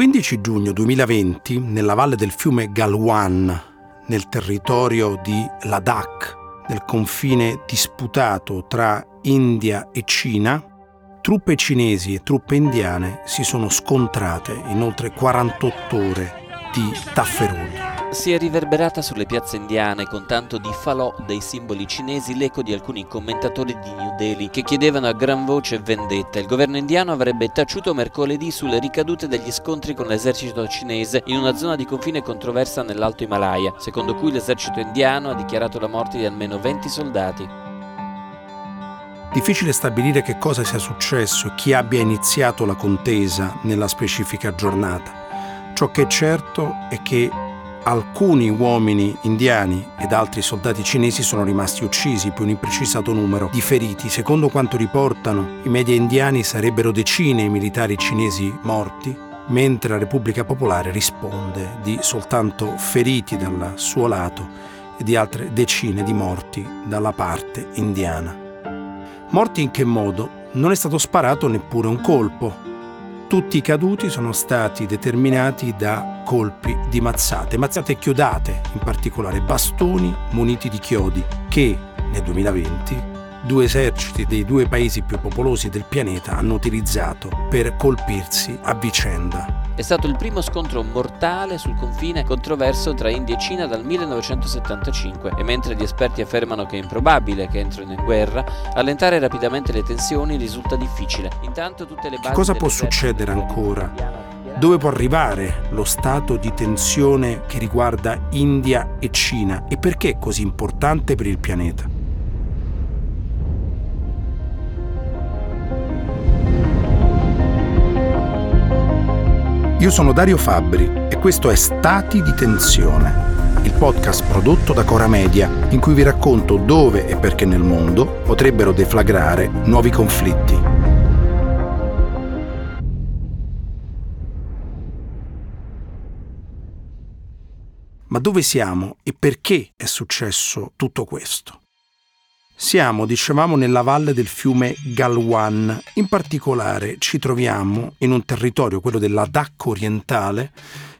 15 giugno 2020, nella valle del fiume Galwan, nel territorio di Ladakh, nel confine disputato tra India e Cina, truppe cinesi e truppe indiane si sono scontrate in oltre 48 ore di tafferugli si è riverberata sulle piazze indiane con tanto di falò dei simboli cinesi l'eco di alcuni commentatori di New Delhi che chiedevano a gran voce vendetta. Il governo indiano avrebbe taciuto mercoledì sulle ricadute degli scontri con l'esercito cinese in una zona di confine controversa nell'Alto Himalaya, secondo cui l'esercito indiano ha dichiarato la morte di almeno 20 soldati. Difficile stabilire che cosa sia successo e chi abbia iniziato la contesa nella specifica giornata. Ciò che è certo è che alcuni uomini indiani ed altri soldati cinesi sono rimasti uccisi, più un imprecisato numero di feriti. Secondo quanto riportano i media indiani sarebbero decine i militari cinesi morti, mentre la Repubblica Popolare risponde di soltanto feriti dal suo lato e di altre decine di morti dalla parte indiana. Morti in che modo? Non è stato sparato neppure un colpo, tutti i caduti sono stati determinati da colpi di mazzate, mazzate chiodate, in particolare bastoni muniti di chiodi, che nel 2020 due eserciti dei due paesi più popolosi del pianeta hanno utilizzato per colpirsi a vicenda. È stato il primo scontro mortale sul confine controverso tra India e Cina dal 1975 e mentre gli esperti affermano che è improbabile che entrino in guerra, allentare rapidamente le tensioni risulta difficile. Intanto tutte le basi Che cosa può succedere ancora? Dove può arrivare lo stato di tensione che riguarda India e Cina e perché è così importante per il pianeta? Io sono Dario Fabbri e questo è Stati di Tensione, il podcast prodotto da Cora Media in cui vi racconto dove e perché nel mondo potrebbero deflagrare nuovi conflitti. Ma dove siamo e perché è successo tutto questo? Siamo, dicevamo, nella valle del fiume Galwan. In particolare ci troviamo in un territorio, quello della Ladakh orientale,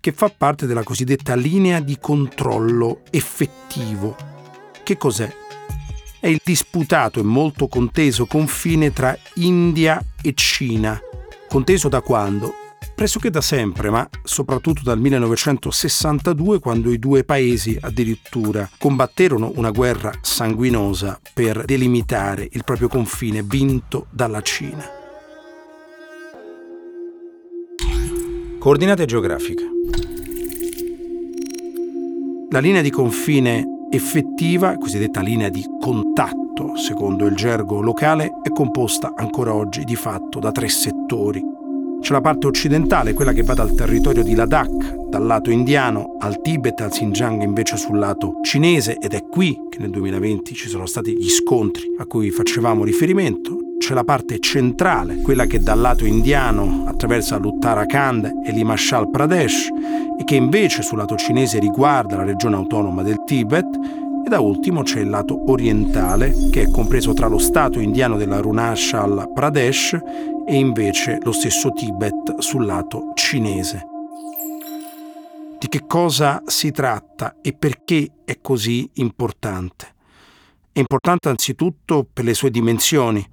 che fa parte della cosiddetta linea di controllo effettivo. Che cos'è? È il disputato e molto conteso confine tra India e Cina. Conteso da quando? Pressoché da sempre, ma soprattutto dal 1962 quando i due paesi addirittura combatterono una guerra sanguinosa per delimitare il proprio confine vinto dalla Cina. Coordinate geografiche. La linea di confine effettiva, cosiddetta linea di contatto, secondo il gergo locale, è composta ancora oggi di fatto da tre settori c'è la parte occidentale, quella che va dal territorio di Ladakh, dal lato indiano, al Tibet, al Xinjiang invece sul lato cinese ed è qui che nel 2020 ci sono stati gli scontri a cui facevamo riferimento. C'è la parte centrale, quella che dal lato indiano attraversa l'Uttarakhand e l'Himachal Pradesh e che invece sul lato cinese riguarda la regione autonoma del Tibet e da ultimo c'è il lato orientale, che è compreso tra lo stato indiano dell'Arunachal Pradesh e invece lo stesso Tibet sul lato cinese. Di che cosa si tratta e perché è così importante? È importante anzitutto per le sue dimensioni.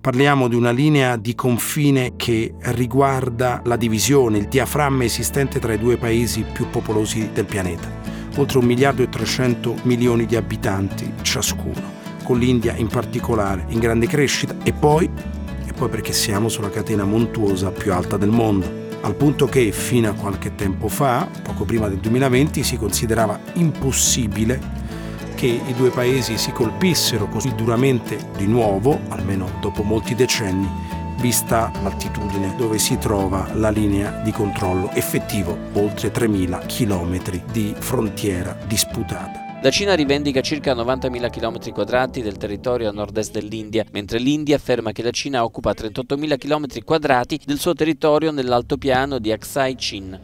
Parliamo di una linea di confine che riguarda la divisione, il diaframma esistente tra i due paesi più popolosi del pianeta oltre un miliardo e 300 milioni di abitanti ciascuno, con l'India in particolare in grande crescita. E poi, e poi perché siamo sulla catena montuosa più alta del mondo, al punto che fino a qualche tempo fa, poco prima del 2020, si considerava impossibile che i due paesi si colpissero così duramente di nuovo, almeno dopo molti decenni, vista l'altitudine dove si trova la linea di controllo effettivo, oltre 3.000 km di frontiera disputata. La Cina rivendica circa 90.000 km del territorio a nord-est dell'India, mentre l'India afferma che la Cina occupa 38.000 km del suo territorio nell'altopiano di Aksai Chin.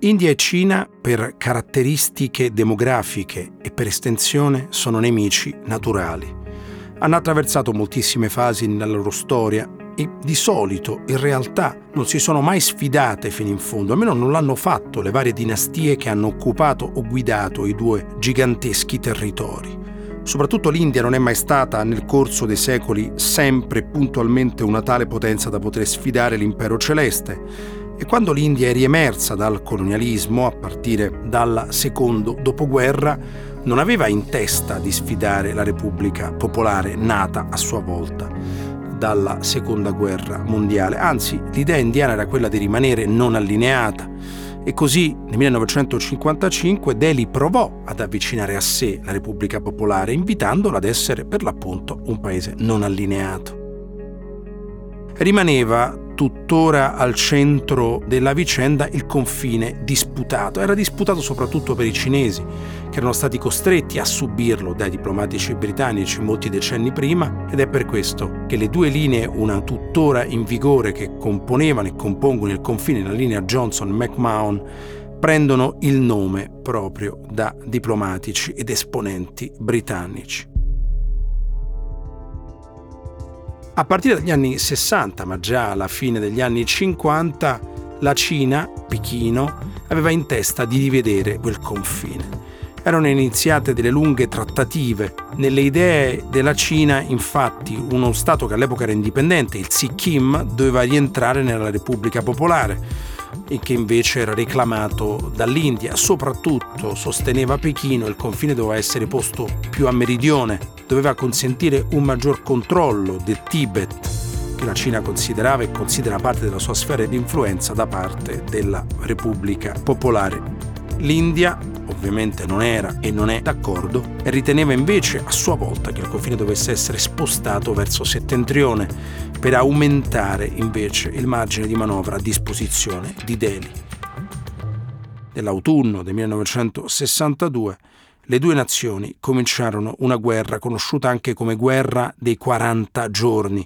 India e Cina, per caratteristiche demografiche e per estensione, sono nemici naturali hanno attraversato moltissime fasi nella loro storia, e di solito in realtà non si sono mai sfidate fino in fondo, almeno non l'hanno fatto le varie dinastie che hanno occupato o guidato i due giganteschi territori. Soprattutto l'India non è mai stata nel corso dei secoli sempre puntualmente una tale potenza da poter sfidare l'impero celeste. E quando l'India è riemersa dal colonialismo, a partire dal secondo dopoguerra, non aveva in testa di sfidare la Repubblica Popolare nata a sua volta dalla seconda guerra mondiale. Anzi, l'idea indiana era quella di rimanere non allineata e così nel 1955 Delhi provò ad avvicinare a sé la Repubblica Popolare, invitandola ad essere per l'appunto un paese non allineato. Rimaneva tuttora al centro della vicenda il confine disputato. Era disputato soprattutto per i cinesi, che erano stati costretti a subirlo dai diplomatici britannici molti decenni prima ed è per questo che le due linee, una tuttora in vigore che componevano e compongono il confine, la linea Johnson-McMahon, prendono il nome proprio da diplomatici ed esponenti britannici. A partire dagli anni 60, ma già alla fine degli anni 50, la Cina, Pechino, aveva in testa di rivedere quel confine. Erano iniziate delle lunghe trattative. Nelle idee della Cina, infatti, uno Stato che all'epoca era indipendente, il Sikkim, doveva rientrare nella Repubblica Popolare e che invece era reclamato dall'India. Soprattutto, sosteneva Pechino, il confine doveva essere posto più a meridione, doveva consentire un maggior controllo del Tibet, che la Cina considerava e considera parte della sua sfera di influenza da parte della Repubblica Popolare. L'India ovviamente non era e non è d'accordo e riteneva invece a sua volta che il confine dovesse essere spostato verso settentrione per aumentare invece il margine di manovra a disposizione di Delhi. Nell'autunno del 1962 le due nazioni cominciarono una guerra conosciuta anche come guerra dei 40 giorni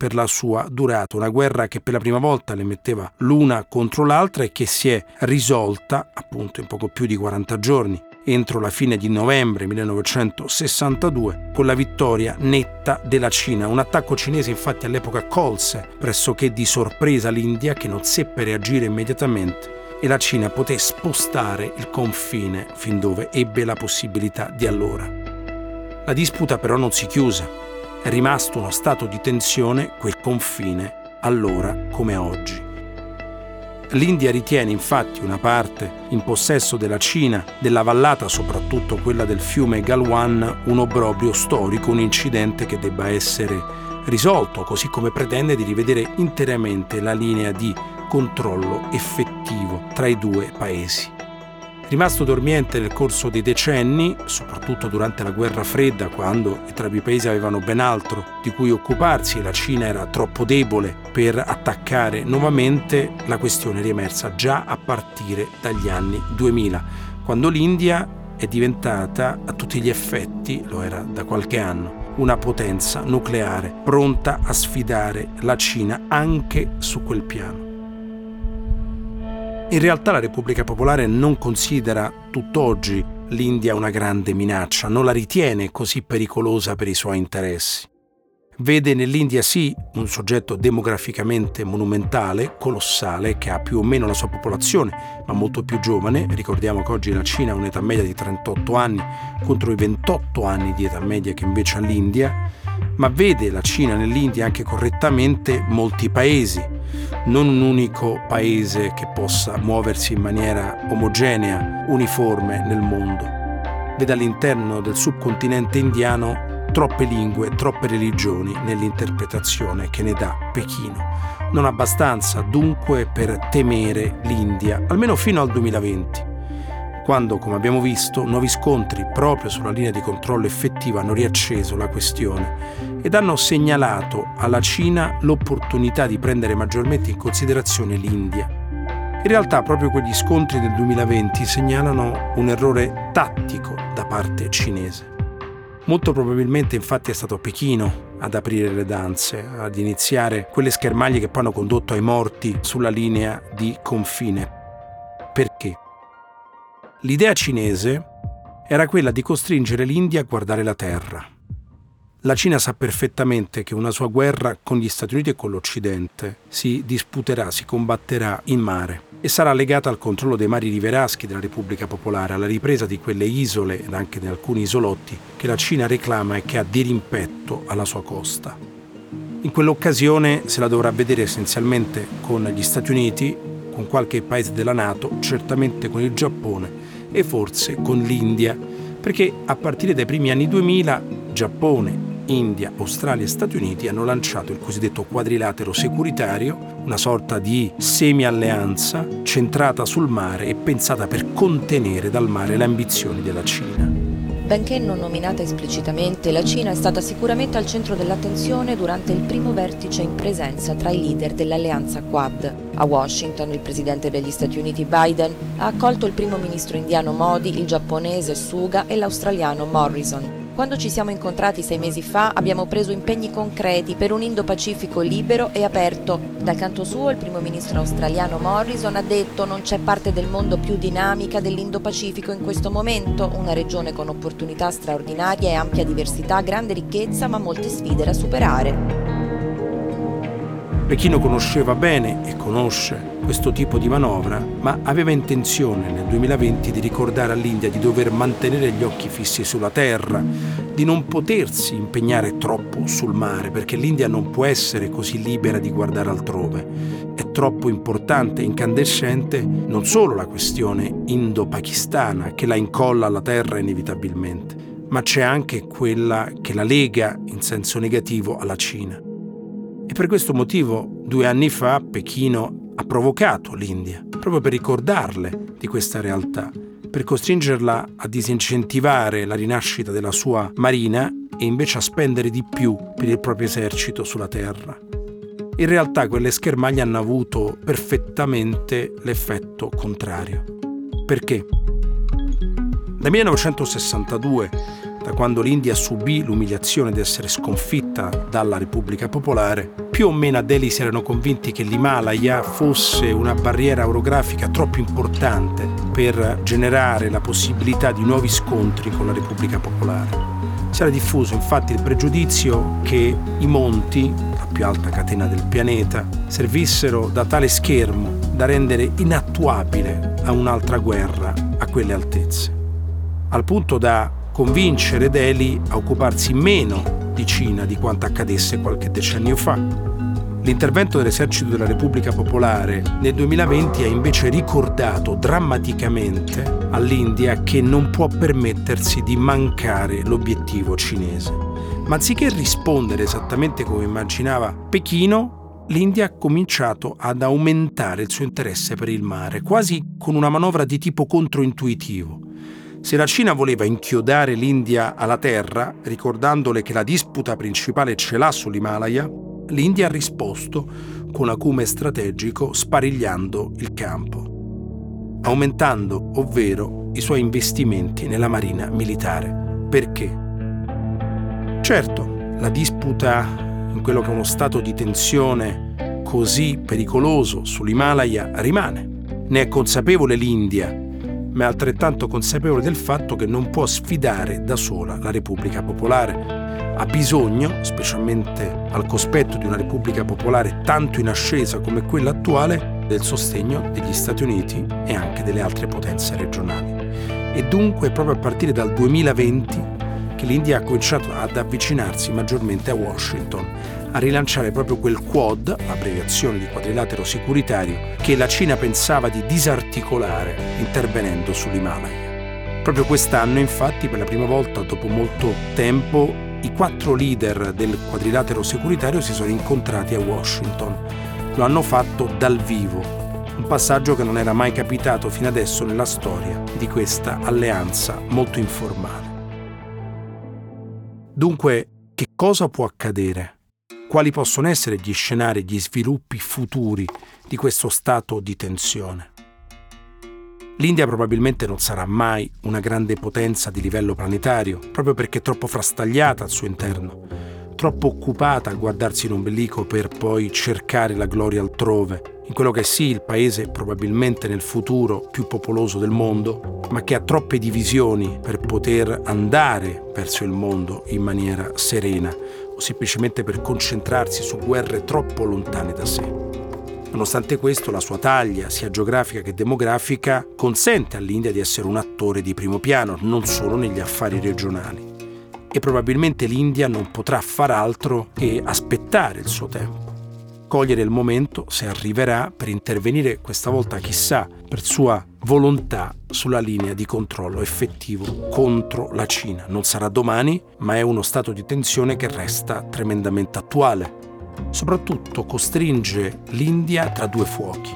per la sua durata, una guerra che per la prima volta le metteva l'una contro l'altra e che si è risolta appunto in poco più di 40 giorni entro la fine di novembre 1962 con la vittoria netta della Cina. Un attacco cinese infatti all'epoca colse pressoché di sorpresa l'India che non seppe reagire immediatamente e la Cina poté spostare il confine fin dove ebbe la possibilità di allora. La disputa però non si chiuse, è rimasto uno stato di tensione quel confine allora come oggi. L'India ritiene infatti una parte in possesso della Cina, della vallata, soprattutto quella del fiume Galwan, un obbrobrio storico, un incidente che debba essere risolto, così come pretende di rivedere interamente la linea di controllo effettivo tra i due paesi. Rimasto dormiente nel corso dei decenni, soprattutto durante la guerra fredda, quando i due paesi avevano ben altro di cui occuparsi e la Cina era troppo debole per attaccare nuovamente, la questione è riemersa già a partire dagli anni 2000, quando l'India è diventata a tutti gli effetti, lo era da qualche anno, una potenza nucleare pronta a sfidare la Cina anche su quel piano. In realtà la Repubblica Popolare non considera tutt'oggi l'India una grande minaccia, non la ritiene così pericolosa per i suoi interessi. Vede nell'India sì un soggetto demograficamente monumentale, colossale, che ha più o meno la sua popolazione, ma molto più giovane. Ricordiamo che oggi la Cina ha un'età media di 38 anni contro i 28 anni di età media che invece ha l'India, ma vede la Cina nell'India anche correttamente molti paesi, non un unico paese che possa muoversi in maniera omogenea, uniforme nel mondo. Vede all'interno del subcontinente indiano troppe lingue, troppe religioni nell'interpretazione che ne dà Pechino. Non abbastanza dunque per temere l'India, almeno fino al 2020 quando, come abbiamo visto, nuovi scontri proprio sulla linea di controllo effettiva hanno riacceso la questione ed hanno segnalato alla Cina l'opportunità di prendere maggiormente in considerazione l'India. In realtà proprio quegli scontri del 2020 segnalano un errore tattico da parte cinese. Molto probabilmente infatti è stato Pechino ad aprire le danze, ad iniziare quelle schermaglie che poi hanno condotto ai morti sulla linea di confine. Perché? L'idea cinese era quella di costringere l'India a guardare la terra. La Cina sa perfettamente che una sua guerra con gli Stati Uniti e con l'Occidente si disputerà, si combatterà in mare e sarà legata al controllo dei mari riveraschi della Repubblica Popolare, alla ripresa di quelle isole ed anche di alcuni isolotti che la Cina reclama e che ha dirimpetto alla sua costa. In quell'occasione se la dovrà vedere essenzialmente con gli Stati Uniti, con qualche paese della Nato, certamente con il Giappone e forse con l'India, perché a partire dai primi anni 2000 Giappone, India, Australia e Stati Uniti hanno lanciato il cosiddetto quadrilatero securitario, una sorta di semi-alleanza centrata sul mare e pensata per contenere dal mare le ambizioni della Cina. Benché non nominata esplicitamente, la Cina è stata sicuramente al centro dell'attenzione durante il primo vertice in presenza tra i leader dell'alleanza Quad. A Washington il presidente degli Stati Uniti Biden ha accolto il primo ministro indiano Modi, il giapponese Suga e l'australiano Morrison. Quando ci siamo incontrati sei mesi fa abbiamo preso impegni concreti per un Indo-Pacifico libero e aperto. Dal canto suo il primo ministro australiano Morrison ha detto non c'è parte del mondo più dinamica dell'Indo-Pacifico in questo momento, una regione con opportunità straordinarie e ampia diversità, grande ricchezza ma molte sfide da superare. Pechino conosceva bene e conosce questo tipo di manovra, ma aveva intenzione nel 2020 di ricordare all'India di dover mantenere gli occhi fissi sulla terra, di non potersi impegnare troppo sul mare, perché l'India non può essere così libera di guardare altrove. È troppo importante e incandescente non solo la questione indo-pakistana che la incolla alla terra inevitabilmente, ma c'è anche quella che la lega in senso negativo alla Cina. E per questo motivo, due anni fa, Pechino ha provocato l'India, proprio per ricordarle di questa realtà, per costringerla a disincentivare la rinascita della sua marina e invece a spendere di più per il proprio esercito sulla terra. In realtà quelle schermaglie hanno avuto perfettamente l'effetto contrario. Perché? Dal 1962 da quando l'India subì l'umiliazione di essere sconfitta dalla Repubblica Popolare, più o meno a Delhi si erano convinti che l'Himalaya fosse una barriera orografica troppo importante per generare la possibilità di nuovi scontri con la Repubblica Popolare. Si era diffuso infatti il pregiudizio che i monti, la più alta catena del pianeta, servissero da tale schermo da rendere inattuabile a un'altra guerra a quelle altezze, al punto da convincere Delhi a occuparsi meno di Cina di quanto accadesse qualche decennio fa. L'intervento dell'esercito della Repubblica Popolare nel 2020 ha invece ricordato drammaticamente all'India che non può permettersi di mancare l'obiettivo cinese. Ma anziché rispondere esattamente come immaginava Pechino, l'India ha cominciato ad aumentare il suo interesse per il mare, quasi con una manovra di tipo controintuitivo. Se la Cina voleva inchiodare l'India alla terra, ricordandole che la disputa principale ce l'ha sull'Himalaya, l'India ha risposto con acume strategico sparigliando il campo, aumentando, ovvero, i suoi investimenti nella marina militare. Perché? Certo, la disputa in quello che è uno stato di tensione così pericoloso sull'Himalaya rimane. Ne è consapevole l'India ma è altrettanto consapevole del fatto che non può sfidare da sola la Repubblica Popolare. Ha bisogno, specialmente al cospetto di una Repubblica Popolare tanto in ascesa come quella attuale, del sostegno degli Stati Uniti e anche delle altre potenze regionali. E dunque è proprio a partire dal 2020 che l'India ha cominciato ad avvicinarsi maggiormente a Washington, a rilanciare proprio quel Quad, abbreviazione di quadrilatero securitario, che la Cina pensava di disarticolare intervenendo sull'Himalaya. Proprio quest'anno, infatti, per la prima volta dopo molto tempo, i quattro leader del quadrilatero securitario si sono incontrati a Washington. Lo hanno fatto dal vivo, un passaggio che non era mai capitato fino adesso nella storia di questa alleanza molto informale. Dunque, che cosa può accadere? Quali possono essere gli scenari, gli sviluppi futuri di questo stato di tensione? L'India probabilmente non sarà mai una grande potenza di livello planetario, proprio perché è troppo frastagliata al suo interno, troppo occupata a guardarsi in ombelico per poi cercare la gloria altrove, in quello che è sì il paese probabilmente nel futuro più popoloso del mondo, ma che ha troppe divisioni per poter andare verso il mondo in maniera serena semplicemente per concentrarsi su guerre troppo lontane da sé. Nonostante questo, la sua taglia, sia geografica che demografica, consente all'India di essere un attore di primo piano, non solo negli affari regionali. E probabilmente l'India non potrà far altro che aspettare il suo tempo cogliere il momento, se arriverà, per intervenire questa volta chissà per sua volontà sulla linea di controllo effettivo contro la Cina. Non sarà domani, ma è uno stato di tensione che resta tremendamente attuale. Soprattutto costringe l'India tra due fuochi.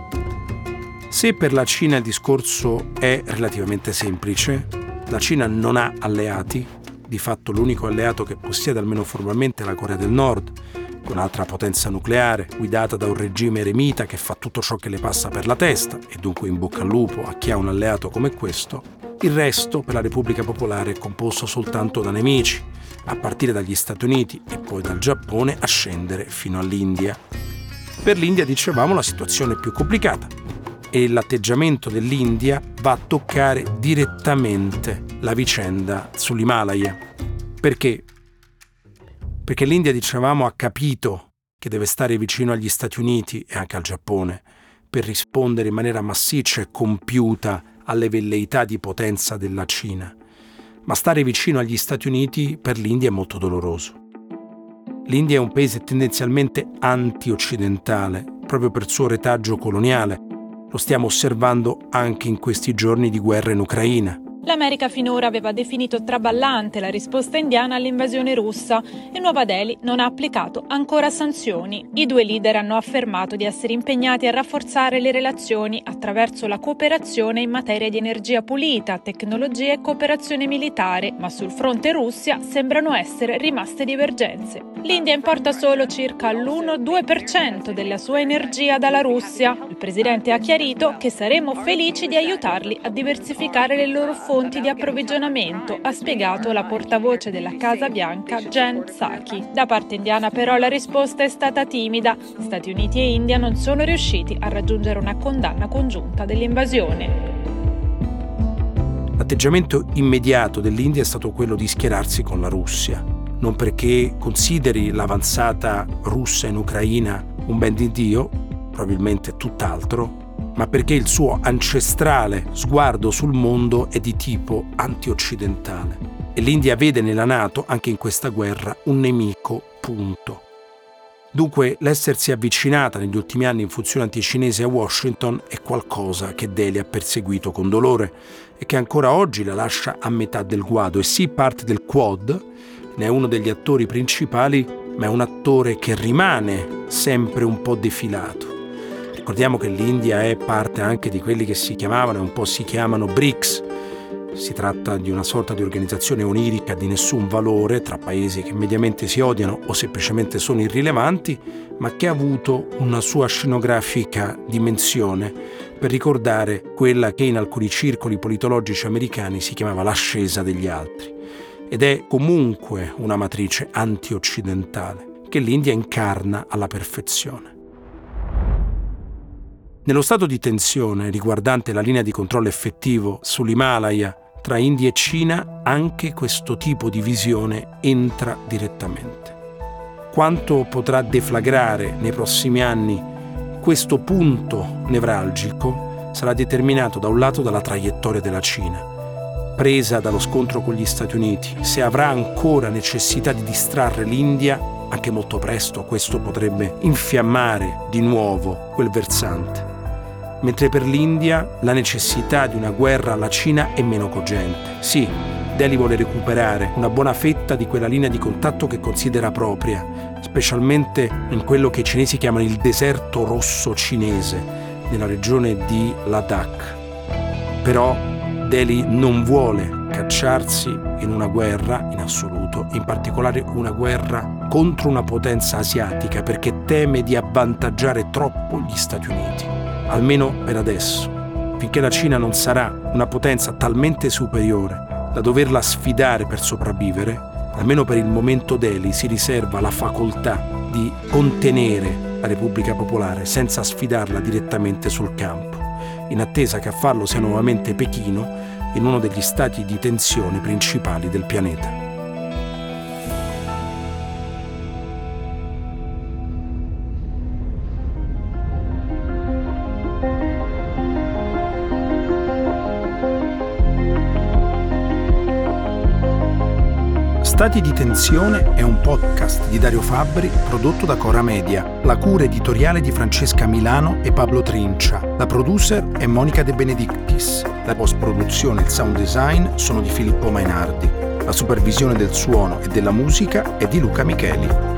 Se per la Cina il discorso è relativamente semplice, la Cina non ha alleati, di fatto l'unico alleato che possiede almeno formalmente è la Corea del Nord, un'altra potenza nucleare guidata da un regime eremita che fa tutto ciò che le passa per la testa, e dunque in bocca al lupo a chi ha un alleato come questo, il resto per la Repubblica Popolare è composto soltanto da nemici, a partire dagli Stati Uniti e poi dal Giappone a scendere fino all'India. Per l'India, dicevamo, la situazione è più complicata e l'atteggiamento dell'India va a toccare direttamente la vicenda sull'Himalaya. Perché? Perché l'India, dicevamo, ha capito che deve stare vicino agli Stati Uniti e anche al Giappone per rispondere in maniera massiccia e compiuta alle velleità di potenza della Cina. Ma stare vicino agli Stati Uniti per l'India è molto doloroso. L'India è un paese tendenzialmente anti-occidentale, proprio per il suo retaggio coloniale. Lo stiamo osservando anche in questi giorni di guerra in Ucraina. L'America finora aveva definito traballante la risposta indiana all'invasione russa e Nuova Delhi non ha applicato ancora sanzioni. I due leader hanno affermato di essere impegnati a rafforzare le relazioni attraverso la cooperazione in materia di energia pulita, tecnologia e cooperazione militare, ma sul fronte Russia sembrano essere rimaste divergenze. L'India importa solo circa l'1-2% della sua energia dalla Russia. Il presidente ha chiarito che saremo felici di aiutarli a diversificare le loro fonti di approvvigionamento, ha spiegato la portavoce della Casa Bianca Jen Psaki. Da parte indiana però la risposta è stata timida. Stati Uniti e India non sono riusciti a raggiungere una condanna congiunta dell'invasione. L'atteggiamento immediato dell'India è stato quello di schierarsi con la Russia, non perché consideri l'avanzata russa in Ucraina un ben di Dio, probabilmente tutt'altro, ma perché il suo ancestrale sguardo sul mondo è di tipo antioccidentale. E l'India vede nella Nato, anche in questa guerra, un nemico, punto. Dunque l'essersi avvicinata negli ultimi anni in funzione anticinese a Washington è qualcosa che Delhi ha perseguito con dolore e che ancora oggi la lascia a metà del guado. E sì, parte del Quad, ne è uno degli attori principali, ma è un attore che rimane sempre un po' defilato. Ricordiamo che l'India è parte anche di quelli che si chiamavano e un po' si chiamano BRICS. Si tratta di una sorta di organizzazione onirica di nessun valore tra paesi che mediamente si odiano o semplicemente sono irrilevanti, ma che ha avuto una sua scenografica dimensione per ricordare quella che in alcuni circoli politologici americani si chiamava l'ascesa degli altri. Ed è comunque una matrice anti-occidentale che l'India incarna alla perfezione. Nello stato di tensione riguardante la linea di controllo effettivo sull'Himalaya tra India e Cina, anche questo tipo di visione entra direttamente. Quanto potrà deflagrare nei prossimi anni questo punto nevralgico sarà determinato da un lato dalla traiettoria della Cina, presa dallo scontro con gli Stati Uniti, se avrà ancora necessità di distrarre l'India, anche molto presto questo potrebbe infiammare di nuovo quel versante mentre per l'India la necessità di una guerra alla Cina è meno cogente. Sì, Delhi vuole recuperare una buona fetta di quella linea di contatto che considera propria, specialmente in quello che i cinesi chiamano il deserto rosso cinese, nella regione di Ladakh. Però Delhi non vuole cacciarsi in una guerra in assoluto, in particolare una guerra contro una potenza asiatica perché teme di avvantaggiare troppo gli Stati Uniti. Almeno per adesso, finché la Cina non sarà una potenza talmente superiore da doverla sfidare per sopravvivere, almeno per il momento Delhi si riserva la facoltà di contenere la Repubblica Popolare senza sfidarla direttamente sul campo, in attesa che a farlo sia nuovamente Pechino in uno degli stati di tensione principali del pianeta. Stati di tensione è un podcast di Dario Fabbri prodotto da Cora Media. La cura editoriale di Francesca Milano e Pablo Trincia. La producer è Monica De Benedictis. La post-produzione e il sound design sono di Filippo Mainardi. La supervisione del suono e della musica è di Luca Micheli.